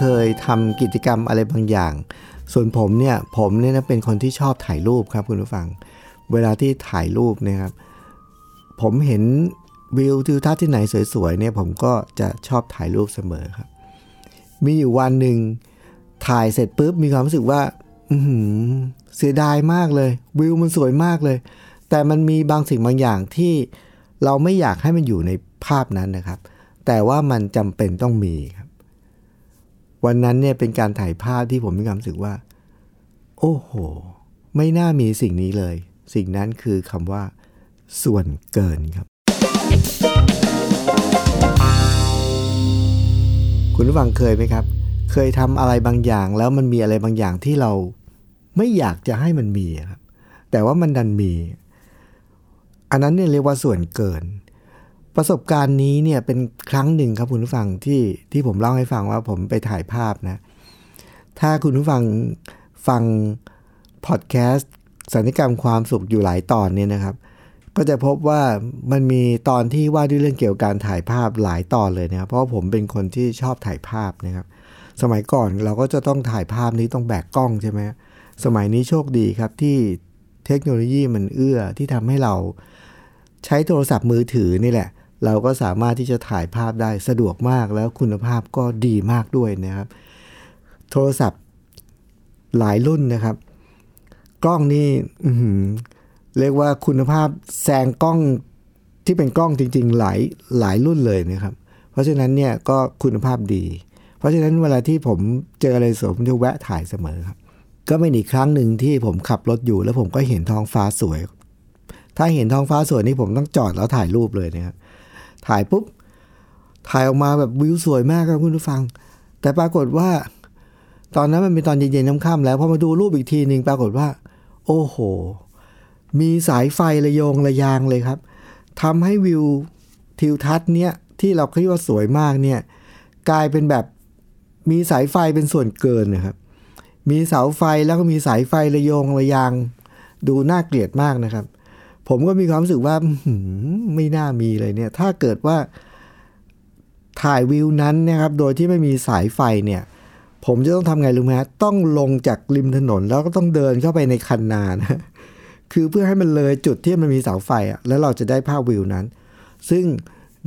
เคยทำกิจกรรมอะไรบางอย่าง ส่วนผมเนี่ยผมเนี่ยนะเป็นคนที่ชอบถ่ายรูปครับคุณผู้ฟัง เวลาที่ถ่ายรูปเนะครับ ผมเห็นวิวทิวทัศน์ที่ไหนสวยๆเนี่ยผมก็จะชอบถ่ายรูปเสมอครับ มีอยู่วันหนึ่งถ่ายเสร็จปุ๊บมีความรู้สึกว่าอืเสียดายมากเลย วิวมันสวยมากเลย แต่มันมีบางสิ่งบางอย่างที่เราไม่อยากให้มันอยู่ในภาพนั้นนะครับ แต่ว่ามันจำเป็นต้องมีครับ วันนั้นเนี่ยเป็นการถ่ายภาพที่ผมมีความรู้สึกว่า โอ้โห ไม่น่ามีสิ่งนี้เลย สิ่งนั้นคือคำว่า ส่วนเกินครับ คุณผู้ฟังเคยไหมครับ เคยทำอะไรบางอย่างแล้วมันมีอะไรบางอย่างที่เราไม่อยากจะให้มันมีครับ แต่ว่ามันดันมี อันนั้นเนี่ยเรียกว่าส่วนเกิน ประสบการณ์นี้เนี่ยเป็นครั้งหนึ่งครับคุณผู้ฟังที่ที่ผมเล่าให้ฟังว่าผมไปถ่ายภาพนะ ถ้าคุณผู้ฟังฟังพอดแคสต์สัญญกรรมความสุขอยู่หลายตอนเนี่ยนะครับ ก็จะพบว่ามันมีตอนที่ว่าด้วยเรื่องเกี่ยวกับการถ่ายภาพหลายตอนเลยนะครับเพราะผมเป็นคนที่ชอบถ่ายภาพนะครับ สมัยก่อนเราก็จะต้องถ่ายภาพนี้ต้องแบกกล้องใช่ไหมสมัยนี้โชคดีครับที่เทคโนโลยีมันเอื้อที่ทำให้เราใช้โทรศัพท์มือถือนี่แหละ เราก็สามารถที่จะถ่ายภาพได้สะดวกมากแล้วคุณภาพก็ดีมากด้วยนะครับ โทรศัพท์หลายรุ่นนะครับ กล้องนี่เรียกว่าคุณภาพแซงกล้องที่เป็นกล้องจริง ๆ หลายหลายรุ่นเลยนะครับ เพราะฉะนั้นเนี่ยก็คุณภาพดี เพราะฉะนั้นเวลาที่ผมเจออะไรสวยผมจะแวะถ่ายเสมอครับ ก็เป็นอีกครั้งหนึ่งที่ผมขับรถอยู่ แล้วผมก็เห็นท้องฟ้าสวย ถ้าเห็นท้องฟ้าสวยนี่ผมต้องจอดแล้วถ่ายรูปเลยนะครับ ถ่ายปุ๊บ ถ่ายออกมาแบบวิวสวยมากครับคุณผู้ฟัง แต่ปรากฏว่า ตอนนั้นมันเป็นตอนเย็นๆค่ำๆแล้วพอมาดูรูปอีกทีหนึ่งปรากฏว่า โอ้โห มีสายไฟระยงระยางเลยครับทำให้วิวทิวทัศน์เนี่ยที่เราคิดว่าสวยมากเนี่ยกลายเป็นแบบมีสายไฟเป็นส่วนเกินนะครับมีเสาไฟแล้วก็มีสายไฟระยงระยาง ดูน่าเกลียดมากนะครับ ผมก็มีความรู้สึกว่าหือไม่น่ามีเลยเนี่ย ถ้าเกิดว่าถ่ายวิวนั้นนะครับ โดยที่ไม่มีสายไฟเนี่ย ผมจะต้องทำไงรู้ไหมฮะต้องลงจากริมถนนแล้วก็ต้องเดินเข้าไปในคันนานะคือเพื่อให้มันเลยจุดที่มันมีเสาไฟอะแล้วเราจะได้ภาพวิวนั้น ซึ่ง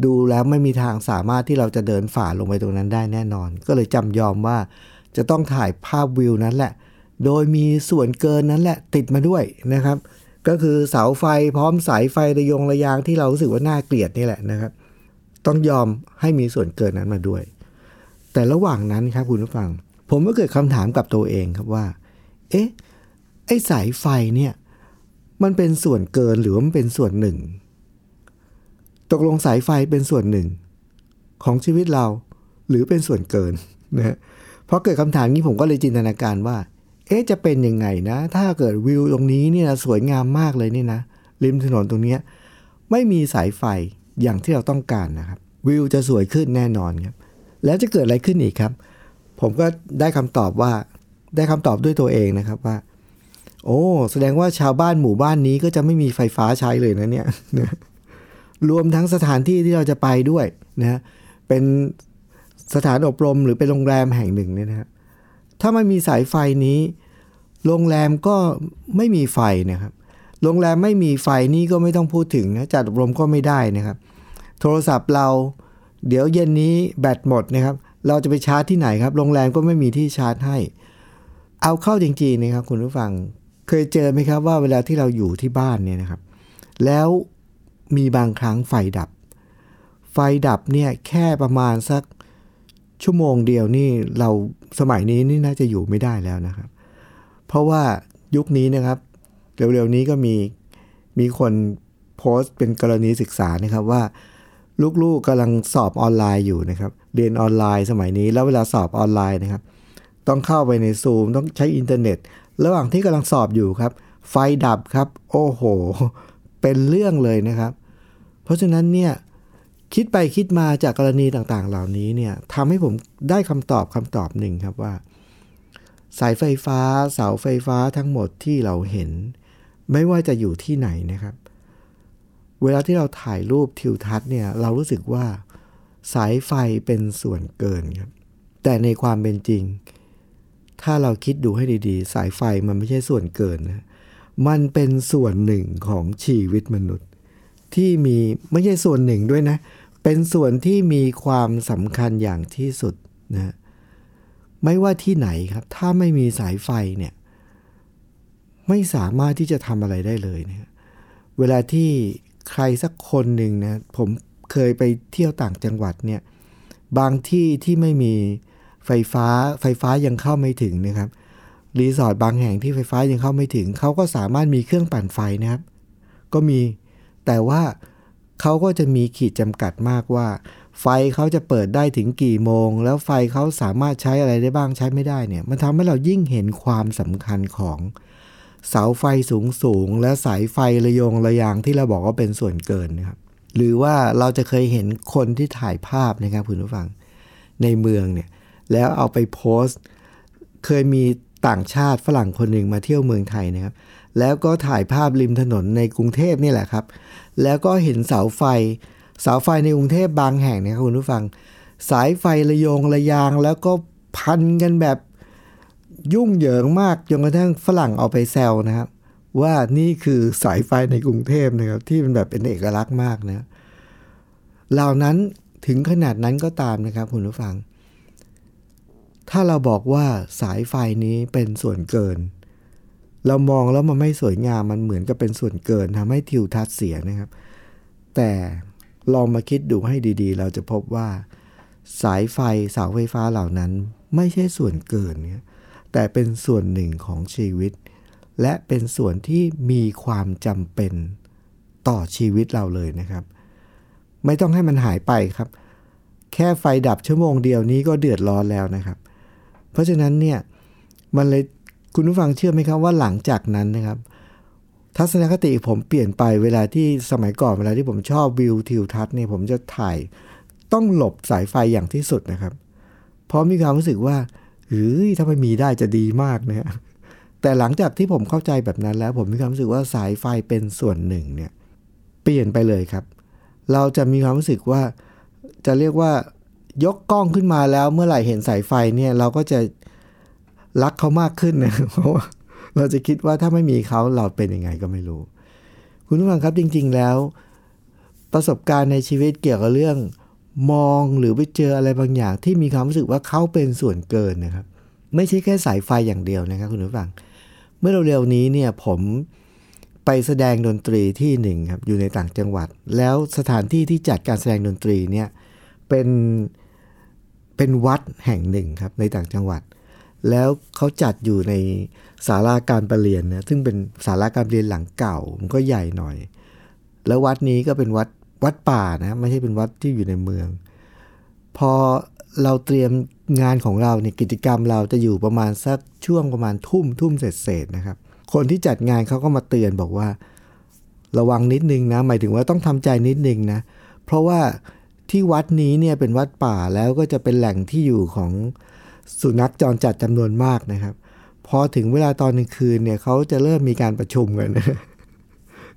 ดูแล้วไม่มีทางสามารถที่เราจะเดินฝ่าลงไปตรงนั้นได้แน่นอน ก็เลยจำยอมว่าจะต้องถ่ายภาพวิวนั้นแหละ โดยมีส่วนเกินนั้นแหละติดมาด้วยนะครับ ก็คือเสาไฟพร้อมสายไฟระยงระยางที่เรารู้สึกว่าน่าเกลียดนี่แหละนะครับ ต้องยอมให้มีส่วนเกินนั้นมาด้วย แต่ระหว่างนั้นครับคุณผู้ฟัง ผมก็เกิดคำถามกับตัวเองครับว่า เอ๊ะไอ้สายไฟเนี่ย มันเป็นส่วนเกินหรือว่ามันเป็นส่วนหนึ่ง ตกลงสายไฟเป็นส่วนหนึ่ง ของชีวิตเราหรือเป็นส่วนเกินนะฮะเพราะเกิดคำถามนี้ผมก็เลยจินตนาการว่า เอ๊ะจะเป็นยังไงนะ ถ้าเกิดวิวตรงนี้เนี่ยสวยงามมากเลยนี่นะริมถนนตรงเนี้ยไม่มีสายไฟอย่างที่เราต้องการนะครับ วิวจะสวยขึ้นแน่นอนครับ แล้วจะเกิดอะไรขึ้นอีกครับ ผมก็ได้คำตอบว่า ได้คำตอบด้วยตัวเองนะครับว่า โอ้ แสดงว่าชาวบ้านหมู่บ้านนี้ก็จะไม่มีไฟฟ้าใช้เลยนะเนี่ยรวมทั้งสถานที่ที่เราจะไปด้วยนะเป็นสถานอบรมหรือเป็นโรงแรมแห่งหนึ่งเนี่ยนะฮะ ถ้าไม่มีสายไฟนี้ โรงแรมก็ไม่มีไฟนะครับ โรงแรมไม่มีไฟนี่ก็ไม่ต้องพูดถึงนะจัดอบรมก็ไม่ได้นะครับ โทรศัพท์เราเดี๋ยวเย็นนี้แบตหมดนะครับ เราจะไปชาร์จที่ไหนครับ โรงแรมก็ไม่มีที่ชาร์จให้ เอาเข้าจริงๆนะครับ คุณผู้ฟัง เคยเจอไหมครับว่าเวลาที่เราอยู่ที่บ้านเนี่ยนะครับ แล้วมีบางครั้งไฟดับ ไฟดับเนี่ยแค่ประมาณสัก ชั่วโมงเดียวนี่เราสมัยนี้นี่น่าจะอยู่ไม่ได้แล้วนะครับ เพราะว่ายุคนี้นะครับ เร็วๆนี้ก็มีมีคนโพสต์เป็นกรณีศึกษานะครับว่า ลูกๆกำลังสอบออนไลน์อยู่นะครับ เรียนออนไลน์สมัยนี้ แล้วเวลาสอบออนไลน์นะครับ ต้องเข้าไปในซูมต้องใช้อินเทอร์เน็ต ระหว่างที่กำลังสอบอยู่ครับ ไฟดับครับ โอ้โห เป็นเรื่องเลยนะครับ เพราะฉะนั้นเนี่ย คิดไปคิดมาจากกรณีต่างๆ เหล่านี้เนี่ยทำให้ผมได้คำตอบคำตอบหนึ่งครับว่า สายไฟฟ้าเสาไฟฟ้าทั้งหมดที่เราเห็น ไม่ว่าจะอยู่ที่ไหนนะครับ เวลาที่เราถ่ายรูปทิวทัศน์เนี่ยเรารู้สึกว่า สายไฟเป็นส่วนเกินครับ แต่ในความเป็นจริง ถ้าเราคิดดูให้ดีๆ สายไฟมันไม่ใช่ส่วนเกินนะมันเป็นส่วนหนึ่งของชีวิตมนุษย์ ที่มีไม่ใช่ส่วนหนึ่งด้วยนะเเป็นส่วนที่มีความสำคัญอย่างที่สุดนะไม่ว่าที่ไหนครับ ถ้าไม่มีสายไฟเนี่ย ไม่สามารถที่จะทำอะไรได้เลยนะเวลาที่ใครสักคนหนึ่งนะผมเคยไปเที่ยวต่างจังหวัดเนี่ย บางที่ที่ไม่มีไฟฟ้า ไฟฟ้ายังเข้าไม่ถึงนะครับรีสอร์ทบางแห่งที่ไฟฟ้ายังเข้าไม่ถึง เขาก็สามารถมีเครื่องปั่นไฟนะครับ ก็มีแต่ว่า เขาก็จะมีขีดจำกัดมากว่า ไฟเขาจะเปิดได้ถึงกี่โมง แล้วไฟเขาสามารถใช้อะไรได้บ้างใช้ไม่ได้เนี่ย มันทำให้เรายิ่งเห็นความสำคัญของเสาไฟสูงสูงและสายไฟระยงระยางที่เราบอกว่าเป็นส่วนเกินนะครับหรือว่าเราจะเคยเห็นคนที่ถ่ายภาพนะครับคุณผู้ฟังในเมืองเนี่ยแล้วเอาไปโพสต์ เคยมีต่างชาติฝรั่งคนหนึ่งมาเที่ยวเมืองไทยนะครับ แล้วก็ถ่ายภาพริมถนนในกรุงเทพนี่แหละครับ แล้วก็เห็นเสาไฟ เสาไฟในกรุงเทพบางแห่งนะครับคุณผู้ฟัง สายไฟระยงระยางแล้วก็พันกันแบบยุ่งเหยิงมากจนกระทั่งฝรั่งเอาไปแซวนะครับ ว่านี่คือสายไฟในกรุงเทพนะครับที่มันแบบเป็นเอกลักษณ์มากนะเหล่านั้นถึงขนาดนั้นก็ตามนะครับคุณผู้ฟัง ถ้าเราบอกว่าสายไฟนี้เป็นส่วนเกิน เรามองแล้วมันไม่สวยงามมันเหมือนกับเป็นส่วนเกินทำให้ทิวทัศน์เสียนะครับ แต่ลองมาคิดดูให้ดีๆ เราจะพบว่า สายไฟเสาไฟฟ้าเหล่านั้นไม่ใช่ส่วนเกินเนี่ยแต่เป็นส่วนหนึ่งของชีวิต และเป็นส่วนที่มีความจำเป็นต่อชีวิตเราเลยนะครับ ไม่ต้องให้มันหายไปครับ แค่ไฟดับชั่วโมงเดียวนี้ก็เดือดร้อนแล้วนะครับ เพราะฉะนั้นเนี่ยมันเลย คุณผู้ฟังเชื่อไหมครับว่าหลังจากนั้นนะครับ ทัศนคติผมเปลี่ยนไปเวลาที่สมัยก่อนเวลาที่ผมชอบวิวทิวทัศน์เนี่ยผมจะถ่ายต้องหลบสายไฟอย่างที่สุดนะครับ เพราะมีความรู้สึกว่าเฮ้ยถ้าไม่มีได้จะดีมากนะแต่หลังจากที่ผมเข้าใจแบบนั้นแล้ว ผมมีความรู้สึกว่าสายไฟเป็นส่วนหนึ่งเนี่ยเปลี่ยนไปเลยครับ เราจะมีความรู้สึกว่าจะเรียกว่ายกกล้องขึ้นมาแล้วเมื่อไหร่เห็นสายไฟเนี่ยเราก็จะ รักเขามากขึ้นนะเพราะว่าเราจะคิดว่าถ้าไม่มีเขาเราเป็นยังไงก็ไม่รู้ คุณผู้ฟังครับจริง ๆ แล้ว ประสบการณ์ในชีวิตเกี่ยวกับเรื่อง มองหรือไปเจออะไรบางอย่าง ที่มีความรู้สึกว่าเขาเป็นส่วนเกินนะครับ ไม่ใช่แค่สายไฟอย่างเดียวนะครับคุณผู้ฟัง เมื่อเร็วๆนี้เนี่ยผมไปแสดงดนตรีที่หนึ่งครับอยู่ในต่างจังหวัด แล้วสถานที่ที่จัดการแสดงดนตรีเนี่ยเป็นเป็นวัดแห่งหนึ่งครับในต่างจังหวัด แล้วเขาจัดอยู่ในศาลาการประเรียนนะซึ่งเป็นศาลาการประเรียนหลังเก่ามันก็ใหญ่หน่อย แล้ววัดนี้ก็เป็นวัดวัดป่านะไม่ใช่เป็นวัดที่อยู่ในเมือง พอเราเตรียมงานของเราเนี่ยกิจกรรมเราจะอยู่ประมาณสักช่วงประมาณทุ่มทุ่มเศษๆนะครับ คนที่จัดงานเขาก็มาเตือนบอกว่า ระวังนิดนึงนะ หมายถึงว่าต้องทำใจนิดนึงนะ เพราะว่าที่วัดนี้เนี่ยเป็นวัดป่าแล้วก็จะเป็นแหล่งที่อยู่ของ สุนัขจรจัดจำนวนมากนะครับ พอถึงเวลาตอนกลางคืนเนี่ยเขาจะเริ่มมีการประชุมกันนะ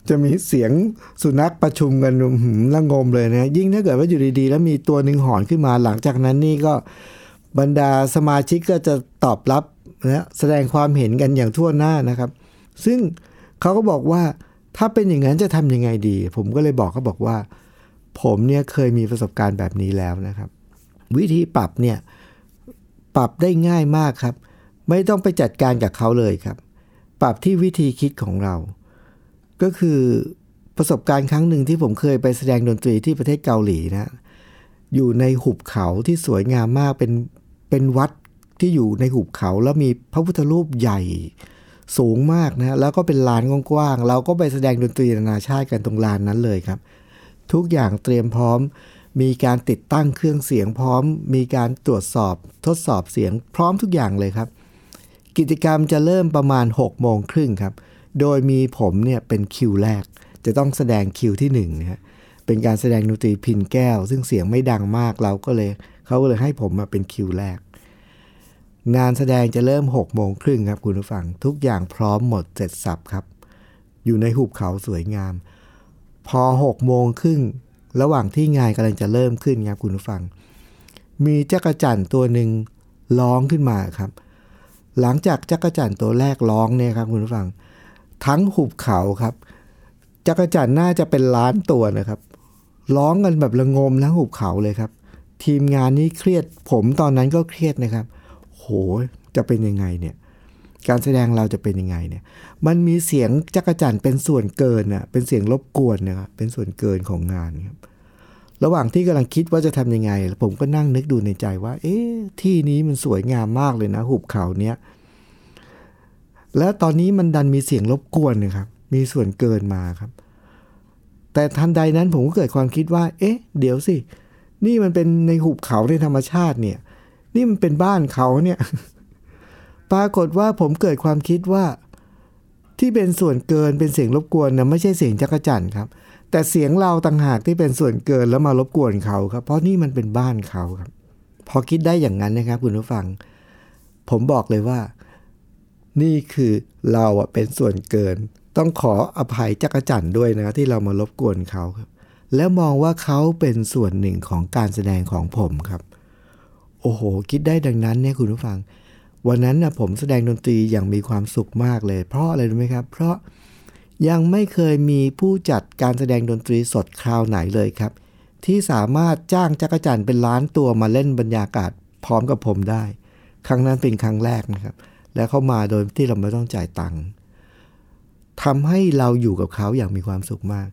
จะมีเสียงสุนัขประชุมกันหืมละงมเลยนะยิ่งถ้าเกิดว่าอยู่ดีๆ แล้วมีตัวหนึ่งหอนขึ้นมาหลังจากนั้นนี่ก็บรรดาสมาชิกก็จะตอบรับนะแสดงความเห็นกันอย่างทั่วหน้านะครับ ซึ่งเขาก็บอกว่าถ้าเป็นอย่างนั้นจะทำยังไงดี ผมก็เลยบอกเขาบอกว่า ผมเนี่ยเคยมีประสบการณ์แบบนี้แล้วนะครับ วิธีปรับเนี่ย ปรับได้ง่ายมากครับ ไม่ต้องไปจัดการกับเขาเลยครับ ปรับที่วิธีคิดของเรา ก็คือประสบการณ์ครั้งหนึ่งที่ผมเคยไปแสดงดนตรีที่ประเทศเกาหลีนะ อยู่ในหุบเขาที่สวยงามมากเป็นเป็นวัดที่อยู่ในหุบเขาแล้วมีพระพุทธรูปใหญ่สูงมากนะแล้วก็เป็นลานกว้างๆเราก็ไปแสดงดนตรีนานาชาติกันตรงลานนั้นเลยครับ ทุกอย่างเตรียมพร้อม มีการติดตั้งเครื่องเสียงพร้อม มีการตรวจสอบทดสอบเสียงพร้อมทุกอย่างเลยครับ กิจกรรมจะเริ่มประมาณ6โมงครึ่งครับ โดยมีผมเนี่ยเป็นคิวแรก จะต้องแสดงคิวที่1นะฮะเป็นการแสดงดนตรีพินแก้ว ซึ่งเสียงไม่ดังมากเราก็เลยเขาก็เลยให้ผมมาเป็นคิวแรก งานแสดงจะเริ่ม6โมงครึ่งครับคุณผู้ฟังทุกอย่างพร้อมหมดเสร็จสับครับ อยู่ในหุบเขาสวยงาม พอ6โมงครึ่ง ระหว่างที่งานกำลังจะเริ่มขึ้นครับคุณผู้ฟัง มีจักรจั่นตัวหนึ่งร้องขึ้นมาครับ หลังจากจักรจั่นตัวแรกร้องเนี่ยครับคุณผู้ฟัง ทั้งหุบเขาครับ จักรจั่นน่าจะเป็นล้านตัวนะครับ ร้องกันแบบระงมทั้งหุบเขาเลยครับ ทีมงานนี้เครียดผมตอนนั้นก็เครียดนะครับ โหจะเป็นยังไงเนี่ย การแสดงเราจะเป็นยังไงเนี่ย มันมีเสียงจักรจั่นเป็นส่วนเกินน่ะ เป็นเสียงรบกวนนะครับ เป็นส่วนเกินของงานครับ ระหว่างที่กำลังคิดว่าจะทำยังไง ผมก็นั่งนึกดูในใจว่า เอ๊ะ ที่นี้มันสวยงามมากเลยนะ หุบเขาเนี้ย แล้วตอนนี้มันดันมีเสียงรบกวนนะครับ มีส่วนเกินมาครับ แต่ทันใดนั้นผมก็เกิดความคิดว่า เอ๊ะ เดี๋ยวสิ นี่มันเป็นในหุบเขาในธรรมชาติเนี่ย นี่มันเป็นบ้านเขาเนี่ย ปรากฏว่าผมเกิดความคิดว่า ที่เป็นส่วนเกินเป็นเสียงรบกวนนะไม่ใช่เสียงจักรจันครับ แต่เสียงเราต่างหากที่เป็นส่วนเกินแล้วมารบกวนเขาครับ เพราะนี่มันเป็นบ้านเขาครับ พอคิดได้อย่างนั้นนะครับ คุณผู้ฟัง ผมบอกเลยว่า นี่คือเราอะเป็นส่วนเกิน ต้องขออภัยจักรจันด้วยนะที่เรามารบกวนเขาครับ แล้วมองว่าเขาเป็นส่วนหนึ่งของการแสดงของผมครับ โอ้โห คิดได้ดังนั้นเนี่ยคุณผู้ฟัง วันนั้นนะผมแสดงดนตรีอย่างมีความสุขมากเลย เพราะอะไรรู้ไหมครับ เพราะยังไม่เคยมีผู้จัดการแสดงดนตรีสดคราวไหนเลยครับ ที่สามารถจ้างจักรจั่นเป็นล้านตัวมาเล่นบรรยากาศพร้อมกับผมได้ ครั้งนั้นเป็นครั้งแรกนะครับ และเข้ามาโดยที่เราไม่ต้องจ่ายตังค์ทำให้เราอยู่กับเขาอย่างมีความสุขมาก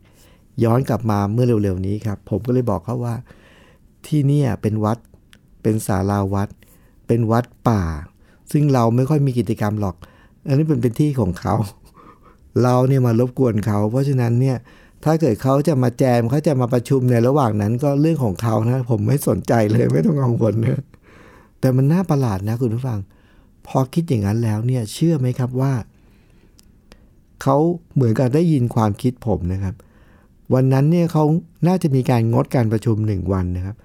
ย้อนกลับมาเมื่อเร็วๆนี้ครับ ผมก็เลยบอกเขาว่า ที่นี่เป็นวัดเป็นศาลาวัด เป็นวัดป่า ซึ่งเราไม่ค่อยมีกิจกรรมหรอก อันนี้เป็นเป็นที่ของเขา เราเนี่ยมารบกวนเขา เพราะฉะนั้นเนี่ยถ้าเกิดเขาจะมาแจมเขาจะมาประชุมในระหว่างนั้นก็เรื่องของเขานะ ผมไม่สนใจเลยไม่ต้องกังวลนะแต่มันน่าประหลาดนะคุณผู้ฟัง พอคิดอย่างนั้นแล้วเนี่ยเชื่อไหมครับว่าเขาเหมือนกับได้ยินความคิดผมนะครับ วันนั้นเนี่ยเขาน่าจะมีการงดการประชุมหนึ่งวันนะครับ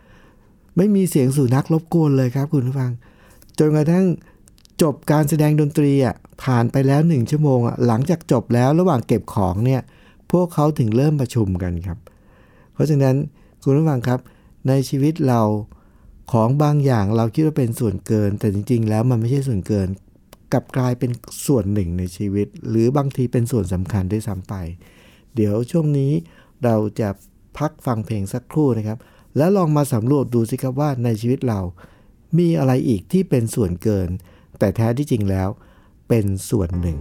ไม่มีเสียงสุนัขรบกวนเลยครับ คุณผู้ฟัง จนกระทั่ง จบการแสดงดนตรีอะผ่านไปแล้วหนึ่งชั่วโมงอะหลังจากจบแล้วระหว่างเก็บของเนี่ยพวกเขาถึงเริ่มประชุมกันครับ เพราะฉะนั้นคุณผู้ฟังครับ ในชีวิตเราของบางอย่างเราคิดว่าเป็นส่วนเกิน แต่จริง ๆ แล้วมันไม่ใช่ส่วนเกินกลับกลายเป็นส่วนหนึ่งในชีวิต หรือบางทีเป็นส่วนสำคัญด้วยซ้ำไป เดี๋ยวช่วงนี้เราจะพักฟังเพลงสักครู่นะครับ แล้วลองมาสำรวจดูสิครับว่าในชีวิตเรา มีอะไรอีกที่เป็นส่วนเกิน แต่แท้ที่จริงแล้วเป็นส่วนหนึ่ง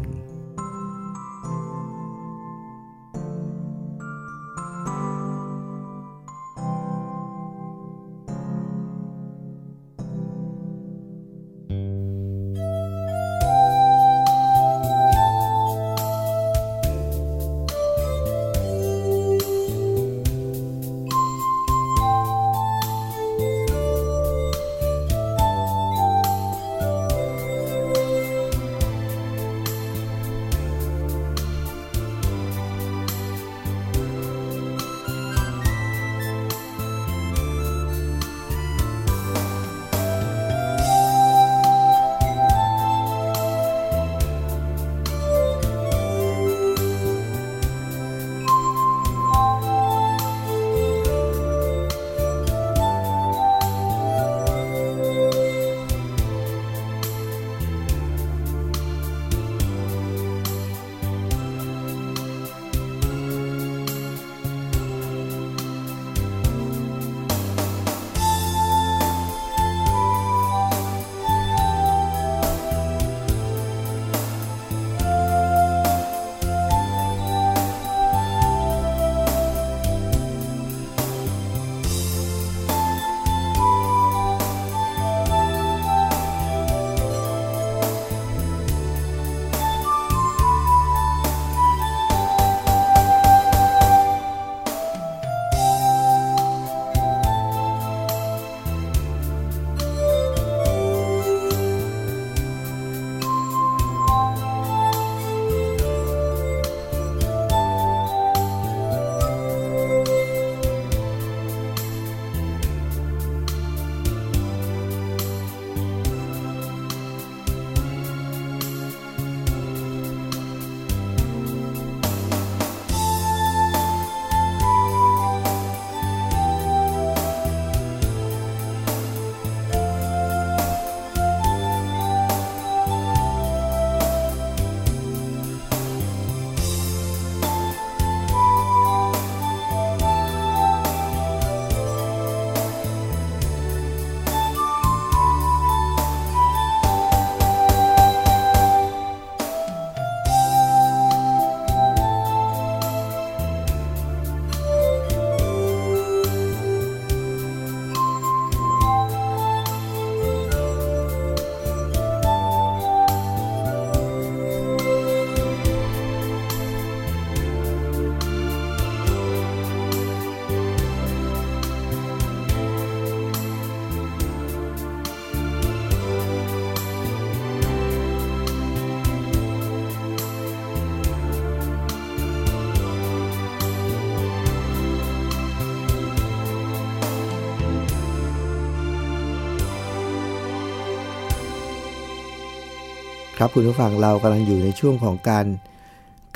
ครับคุณผู้ฟังเรากำลังอยู่ในช่วงของการ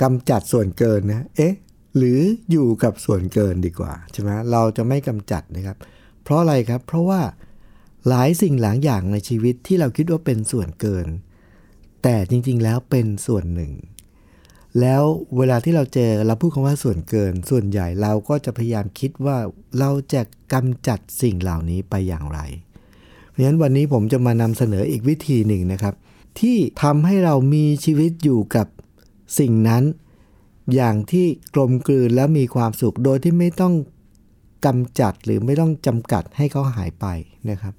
กำจัดส่วนเกินนะเอ๊ะหรืออยู่กับส่วนเกินดีกว่าใช่ไหมเราจะไม่กำจัดนะครับ เพราะอะไรครับ เพราะว่าหลายสิ่งหลายอย่างในชีวิตที่เราคิดว่าเป็นส่วนเกิน แต่จริงๆแล้วเป็นส่วนหนึ่ง แล้วเวลาที่เราเจอเราพูดคำว่าส่วนเกิน ส่วนใหญ่เราก็จะพยายามคิดว่าเราจะกำจัดสิ่งเหล่านี้ไปอย่างไร เพราะฉะนั้นวันนี้ผมจะมานำเสนออีกวิธีหนึ่งนะครับ ที่ทำให้เรามีชีวิตอยู่กับสิ่งนั้น อย่างที่กลมกลืนและมีความสุขโดยที่ไม่ต้องกำจัดหรือไม่ต้องจำกัดให้เขาหายไปนะครับ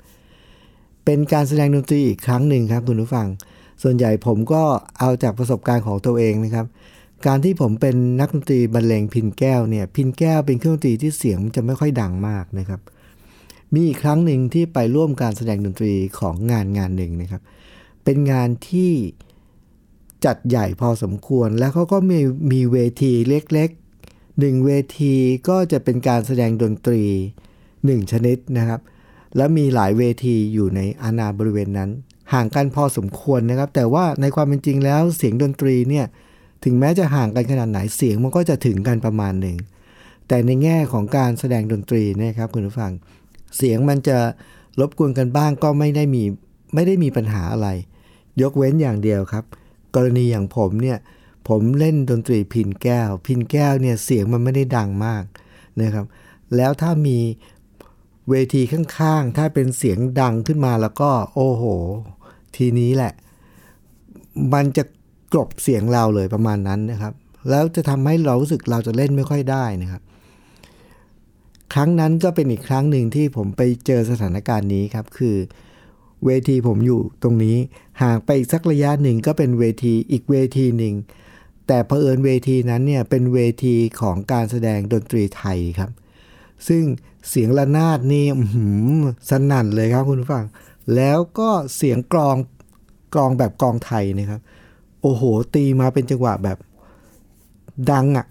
เป็นการแสดงดนตรีอีกครั้งหนึ่งครับคุณผู้ฟัง ส่วนใหญ่ผมก็เอาจากประสบการณ์ของตัวเองนะครับ การที่ผมเป็นนักดนตรีบรรเลงพินแก้วเนี่ยพินแก้วเป็นเครื่องดนตรีที่เสียงจะไม่ค่อยดังมากนะครับ มีอีกครั้งหนึ่งที่ไปร่วมการแสดงดนตรีของงานงานหนึ่งนะครับ เป็นงานที่จัดใหญ่พอสมควร แล้วเขาก็มีมีเวทีเล็กๆหนึ่งเวทีก็จะเป็นการแสดงดนตรีหนึ่งชนิดนะครับ แล้วมีหลายเวทีอยู่ในอาณาบริเวณนั้น ห่างกันพอสมควรนะครับ แต่ว่าในความเป็นจริงแล้วเสียงดนตรีเนี่ยถึงแม้จะห่างกันขนาดไหนเสียงมันก็จะถึงกันประมาณหนึ่งแต่ในแง่ของการแสดงดนตรีนะครับคุณผู้ฟัง เสียงมันจะรบกวนกันบ้างก็ไม่ได้มีไม่ได้มีปัญหาอะไร ยกเว้นอย่างเดียวครับ กรณีอย่างผมเนี่ยผมเล่นดนตรีพินแก้ว พินแก้วเนี่ยเสียงมันไม่ได้ดังมากนะครับ แล้วถ้ามีเวทีข้างๆ ถ้าเป็นเสียงดังขึ้นมาแล้วก็โอ้โห ทีนี้แหละ มันจะกลบเสียงเราเลยประมาณนั้นนะครับ แล้วจะทำให้เรารู้สึกเราจะเล่นไม่ค่อยได้นะครับ ครั้งนั้นก็เป็นอีกครั้งหนึ่งที่ผมไปเจอสถานการณ์นี้ครับ คือ เวทีผมอยู่ตรงนี้ห่างไปอีกสักระยะหนึ่งก็เป็นเวทีอีกเวทีหนึ่ง แต่เผอิญเวทีนั้นเนี่ยเป็นเวทีของการแสดงดนตรีไทยครับ ซึ่งเสียงระนาดนี่สนั่นเลยครับคุณผู้ฟัง แล้วก็เสียงกลองกลองแบบกลองไทยนะครับ โอ้โห ตีมาเป็นจังหวะแบบดังอะ่ะ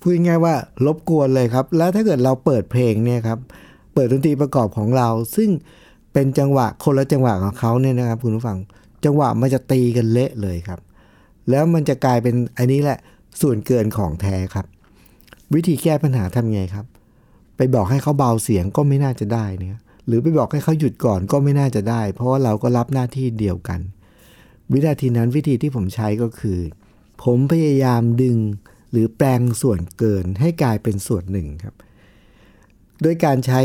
พูดง่ายๆว่า รบกวนเลยครับ แล้วถ้าเกิดเราเปิดเพลงเนี่ยครับ เปิดดนตรีประกอบของเรา ซึ่ง เป็นจังหวะคนละจังหวะของเขาเนี่ยนะครับคุณผู้ฟังจังหวะมันจะตีกันเละเลยครับ แล้วมันจะกลายเป็นอันนี้แหละส่วนเกินของแท้ครับ วิธีแก้ปัญหาทำไงครับ ไปบอกให้เขาเบาเสียงก็ไม่น่าจะได้เนี่ยหรือไปบอกให้เขาหยุดก่อนก็ไม่น่าจะได้ เพราะว่าเราก็รับหน้าที่เดียวกัน วินาทีนั้นวิธีที่ผมใช้ก็คือ ผมพยายามดึงหรือแปลงส่วนเกินให้กลายเป็นส่วนหนึ่งครับ โดยการใช้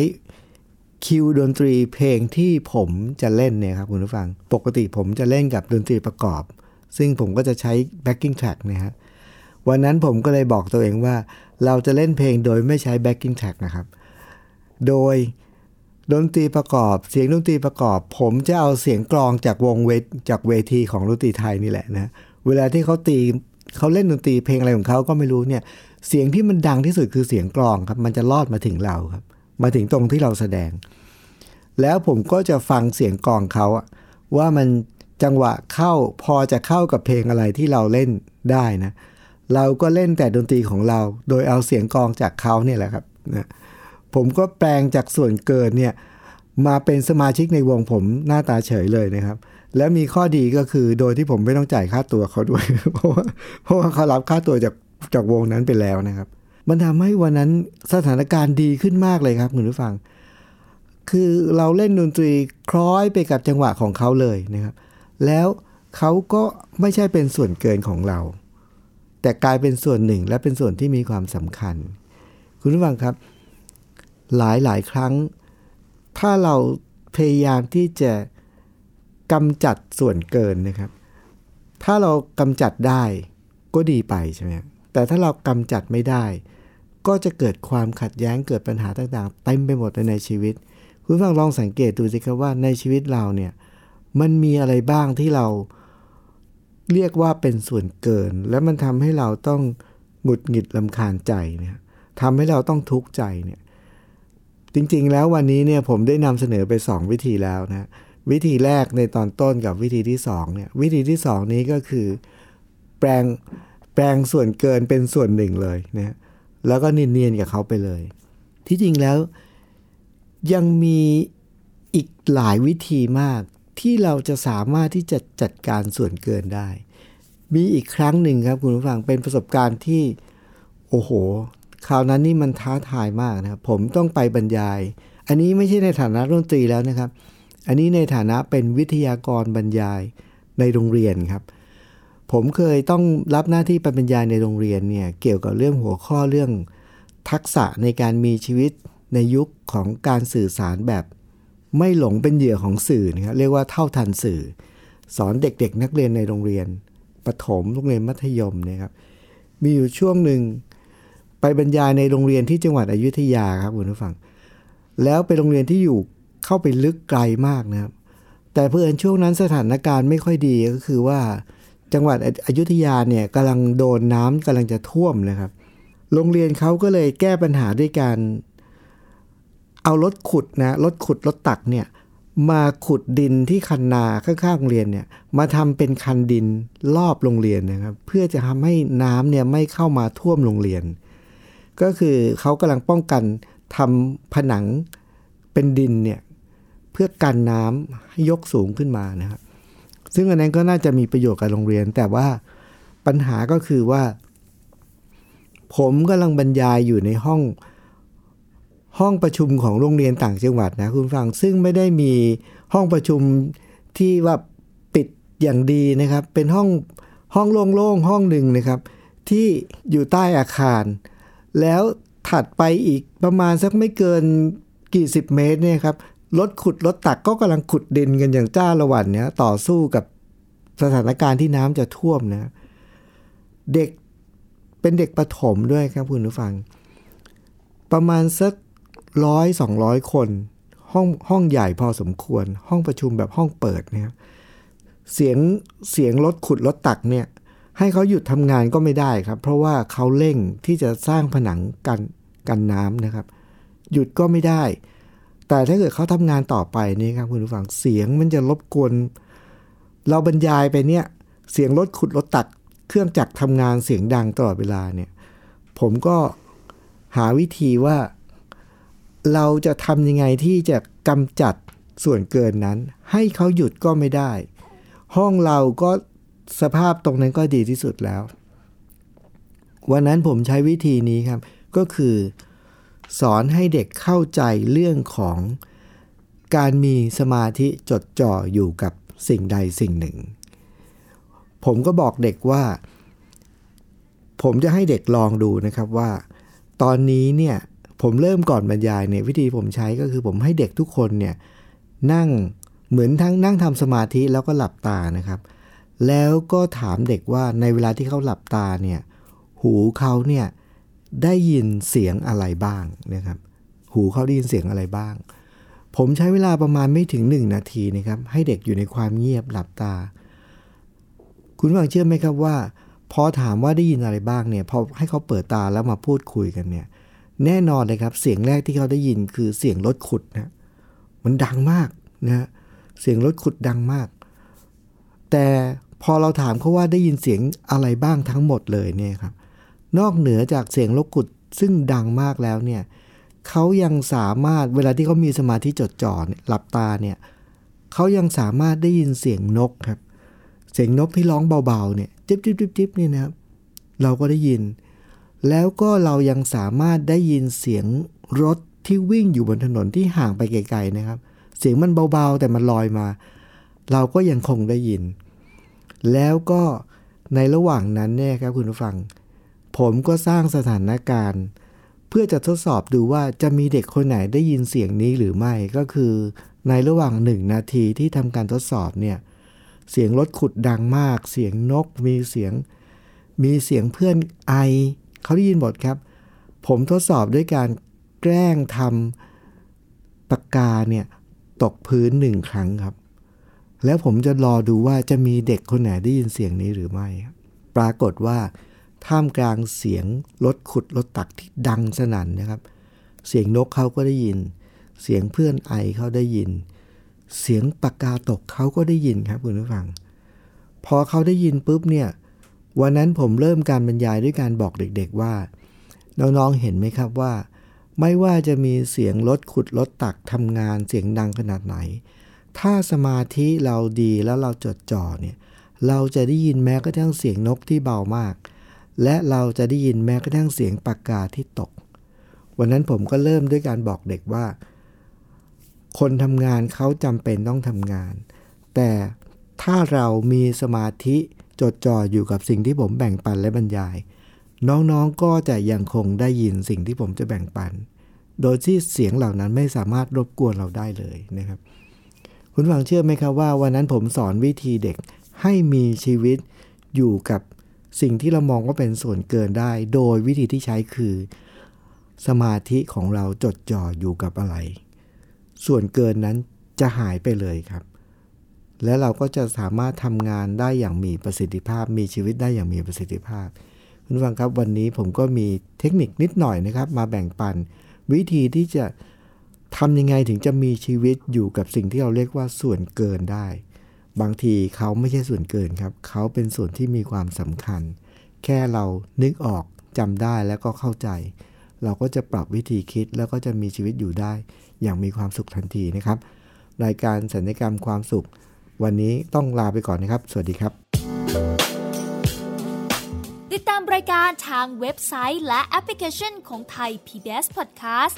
คิวดนตรีเพลงที่ผมจะเล่นเนี่ยครับคุณผู้ฟัง ปกติผมจะเล่นกับดนตรีประกอบ ซึ่งผมก็จะใช้ backing track นะฮะวันนั้นผมก็เลยบอกตัวเองว่า เราจะเล่นเพลงโดยไม่ใช้ backing track นะครับ โดยดนตรีประกอบเสียงดนตรีประกอบ ผมจะเอาเสียงกลองจากวงเวทจากเวทีของดนตรีไทยนี่แหละนะเวลาที่เขาตีเขาเล่นดนตรีเพลงอะไรของเขาก็ไม่รู้เนี่ยเสียงที่มันดังที่สุดคือเสียงกลองครับ มันจะลอดมาถึงเราครับ มาถึงตรงที่เราแสดง แล้วผมก็จะฟังเสียงกองเขาว่ามันจังหวะเข้าพอจะเข้ากับเพลงอะไรที่เราเล่นได้นะเราก็เล่นแต่ดนตรีของเรา โดยเอาเสียงกองจากเขาเนี่ยแหละครับนะผมก็แปลงจากส่วนเกินเนี่ยมาเป็นสมาชิกในวงผมหน้าตาเฉยเลยนะครับ แล้วมีข้อดีก็คือโดยที่ผมไม่ต้องจ่ายค่าตัวเขาด้วย เพราะว่าเพราะว่าเขารับค่าตัวจากจากวงนั้นไปแล้วนะครับ มันทำให้วันนั้นสถานการณ์ดีขึ้นมากเลยครับคุณผู้ฟัง คือเราเล่นดนตรีคล้อยไปกับจังหวะของเขาเลยนะครับ แล้วเขาก็ไม่ใช่เป็นส่วนเกินของเรา แต่กลายเป็นส่วนหนึ่งและเป็นส่วนที่มีความสำคัญ คุณผู้ฟังครับ หลายหลายครั้ง ถ้าเราพยายามที่จะกำจัดส่วนเกินนะครับ ถ้าเรากำจัดได้ก็ดีไปใช่ไหมแต่ถ้าเรากำจัดไม่ได้ ก็จะเกิดความขัดแย้งเกิดปัญหาต่างๆเต็มไปหมดในชีวิต คุณฟังลองสังเกตดูสิครับว่าในชีวิตเราเนี่ยมันมีอะไรบ้างที่เราเรียกว่าเป็นส่วนเกิน และมันทำให้เราต้องหงุดหงิดลำคาญใจเนี่ยทำให้เราต้องทุกข์ใจเนี่ยจริงๆ แล้ววันนี้เนี่ยผมได้นำเสนอไป 2 วิธีแล้วนะวิธีแรกในตอนต้นกับวิธีที่2เนี่ยวิธีที่ 2 นี้ก็คือ แปลงแปลงส่วนเกินเป็นส่วนหนึ่งเลยนะ แล้วก็เนียนๆกับเขาไปเลย ที่จริงแล้วยังมีอีกหลายวิธีมากที่เราจะสามารถที่จะจัดการส่วนเกินได้ มีอีกครั้งหนึ่งครับคุณผู้ฟังเป็นประสบการณ์ที่ โอ้โห คราวนั้นนี่มันท้าทายมากนะครับ ผมต้องไปบรรยาย อันนี้ไม่ใช่ในฐานะดนตรีแล้วนะครับ อันนี้ในฐานะเป็นวิทยากรบรรยายในโรงเรียนครับ ผมเคยต้องรับหน้าที่ไปบรรยายในโรงเรียนเนี่ยเกี่ยวกับเรื่องหัวข้อเรื่องทักษะในการมีชีวิตในยุคของการสื่อสารแบบ ไม่หลงเป็นเหยื่อของสื่อนะครับเรียกว่าเท่าทันสื่อ สอนเด็กๆ นักเรียนในโรงเรียนประถมโรงเรียนมัธยมนะครับ มีอยู่ช่วงหนึ่งไปบรรยายในโรงเรียนที่จังหวัดอยุธยาครับคุณผู้ฟัง แล้วเป็นโรงเรียนที่อยู่เข้าไปลึกไกลมากนะครับ แต่เพื่อนช่วงนั้นสถานการณ์ไม่ค่อยดีก็คือว่า จังหวัดอยุธยาเนี่ยกำลังโดนน้ำกำลังจะท่วมนะครับ โรงเรียนเขาก็เลยแก้ปัญหาด้วยการ เอารถขุดนะรถขุดรถตักเนี่ยมาขุดดินที่คันนาข้างๆโรงเรียนเนี่ยมาทำเป็นคันดินรอบโรงเรียนนะครับ เพื่อจะทำให้น้ำเนี่ยไม่เข้ามาท่วมโรงเรียน ก็คือเขากำลังป้องกันทำผนังเป็นดินเนี่ยเพื่อกันน้ำให้ยกสูงขึ้นมานะครับ ซึ่งอันนั้นก็น่าจะมีประโยชน์กับโรงเรียน แต่ว่าปัญหาก็คือว่า ผมกำลังบรรยายอยู่ในห้องห้องประชุมของโรงเรียนต่างจังหวัดนะคุณฟัง ซึ่งไม่ได้มีห้องประชุมที่ว่าปิดอย่างดีนะครับ เป็นห้องห้องโล่งๆห้องหนึ่งนะครับ ที่อยู่ใต้อาคาร แล้วถัดไปอีกประมาณสักไม่เกินกี่สิบเมตรเนี่ยครับ รถขุดรถตักก็กำลังขุดดินกันอย่างจ้าละวันเนี่ยต่อสู้กับสถานการณ์ที่น้ำจะท่วมนะ เด็กเป็นเด็กประถมด้วยครับคุณผู้ฟัง ประมาณสักร้อยสองร้อยคน ห้องห้องใหญ่พอสมควร ห้องประชุมแบบห้องเปิดเนะครับเสียงเสียงรถขุดรถตักเนี่ย ให้เขาหยุดทำงานก็ไม่ได้ครับ เพราะว่าเขาเร่งที่จะสร้างผนังกันกันน้ำนะครับ หยุดก็ไม่ได้ แต่ถ้าเกิดเขาทำงานต่อไปนี่ครับคุณผู้ฟังเสียงมันจะรบกวน เราบรรยายไปเนี่ย เสียงรถขุดรถตัก เครื่องจักรทำงานเสียงดังตลอดเวลาเนี่ย ผมก็หาวิธีว่า เราจะทำยังไงที่จะกำจัดส่วนเกินนั้น ให้เขาหยุดก็ไม่ได้ ห้องเราก็สภาพตรงนั้นก็ดีที่สุดแล้ว วันนั้นผมใช้วิธีนี้ครับ ก็คือ สอนให้เด็กเข้าใจเรื่องของการมีสมาธิจดจ่ออยู่กับสิ่งใดสิ่งหนึ่ง ผมก็บอกเด็กว่า ผมจะให้เด็กลองดูนะครับว่า ตอนนี้เนี่ยผมเริ่มก่อนบรรยายเนี่ยวิธีผมใช้ก็คือผมให้เด็กทุกคนเนี่ยนั่งเหมือนทั้งนั่งทำสมาธิแล้วก็หลับตานะครับ แล้วก็ถามเด็กว่าในเวลาที่เขาหลับตาเนี่ยหูเขาเนี่ย ได้ยินเสียงอะไรบ้างนะครับ หูเขาได้ยินเสียงอะไรบ้าง ผมใช้เวลาประมาณไม่ถึง 1 นาทีนะครับ ให้เด็กอยู่ในความเงียบหลับตา คุณฟังเชื่อไหมครับว่า พอถามว่าได้ยินอะไรบ้างเนี่ยพอให้เขาเปิดตาแล้วมาพูดคุยกันเนี่ย แน่นอนเลยครับ เสียงแรกที่เขาได้ยินคือเสียงรถขุดนะมันดังมากนะเสียงรถขุดดังมาก แต่พอเราถามเขาว่าได้ยินเสียงอะไรบ้างทั้งหมดเลยเนี่ยครับ นอกเหนือจากเสียงรถขุดซึ่งดังมากแล้วเนี่ยเขายังสามารถเวลาที่เขามีสมาธิจดจ่อหลับตาเนี่ยเขายังสามารถได้ยินเสียงนกครับ เสียงนกที่ร้องเบาๆเนี่ยจิ๊บจิ๊บจิ๊บจิ๊บนี่ยนะครับ เราก็ได้ยิน แล้วก็เรายังสามารถได้ยินเสียงรถที่วิ่งอยู่บนถนนที่ห่างไปไกลๆนะครับ เสียงมันเบาๆ แต่มันลอยมา เราก็ยังคงได้ยิน แล้วก็ในระหว่างนั้นเนี่ยครับคุณผู้ฟัง ผมก็สร้างสถานการณ์ เพื่อจะทดสอบดูว่าจะมีเด็กคนไหนได้ยินเสียงนี้หรือไม่ก็คือ ในระหว่างหนึ่งนาทีที่ทำการทดสอบเนี่ยเสียงรถขุดดังมาก เสียงนกมีเสียง มีเสียงเพื่อนไอเขาได้ยินหมดครับ ผมทดสอบด้วยการแกล้งทำปากกาเนี่ยตกพื้นหนึ่งครั้งครับ แล้วผมจะรอดูว่าจะมีเด็กคนไหนได้ยินเสียงนี้หรือไม่ ปรากฏว่า ท่ามกลางเสียงรถขุดรถตักที่ดังสนั่นนะครับ เสียงนกเขาก็ได้ยิน เสียงเพื่อนไอเขาได้ยิน เสียงปากกาตกเขาก็ได้ยินครับคุณผู้ฟัง พอเขาได้ยินปุ๊บเนี่ยวันนั้นผมเริ่มการบรรยายด้วยการบอกเด็กๆว่า น้องๆเห็นไหมครับว่า ไม่ว่าจะมีเสียงรถขุดรถตักทำงานเสียงดังขนาดไหน ถ้าสมาธิเราดีแล้วเราจดจ่อเนี่ยเราจะได้ยินแม้กระทั่งเสียงนกที่เบามาก และเราจะได้ยินแม้กระทั่งเสียงปากกาที่ตก วันนั้นผมก็เริ่มด้วยการบอกเด็กว่า คนทำงานเขาจำเป็นต้องทำงาน แต่ถ้าเรามีสมาธิจดจ่ออยู่กับสิ่งที่ผมแบ่งปันและบรรยาย น้องๆก็จะยังคงได้ยินสิ่งที่ผมจะแบ่งปัน โดยที่เสียงเหล่านั้นไม่สามารถรบกวนเราได้เลยนะครับ คุณฟังเชื่อไหมครับว่าวันนั้นผมสอนวิธีเด็กให้มีชีวิตอยู่กับ สิ่งที่เรามองว่าเป็นส่วนเกินได้ โดยวิธีที่ใช้คือ สมาธิของเราจดจ่ออยู่กับอะไร ส่วนเกินนั้นจะหายไปเลยครับ และเราก็จะสามารถทำงานได้อย่างมีประสิทธิภาพ มีชีวิตได้อย่างมีประสิทธิภาพคุณฟังครับวันนี้ผมก็มีเทคนิคนิดหน่อยนะครับ มาแบ่งปัน วิธีที่จะทำยังไงถึงจะมีชีวิตอยู่กับสิ่งที่เราเรียกว่าส่วนเกินได้ บางทีเขาไม่ใช่ส่วนเกินครับ เขาเป็นส่วนที่มีความสำคัญ แค่เรานึกออกจำได้แล้วก็เข้าใจ เราก็จะปรับวิธีคิดแล้วก็จะมีชีวิตอยู่ได้ อย่างมีความสุขทันทีนะครับ รายการสัญญกรรมความสุข วันนี้ต้องลาไปก่อนนะครับ สวัสดีครับ ติดตามรายการทางเว็บไซต์และแอปพลิเคชันของไทย PBS Podcast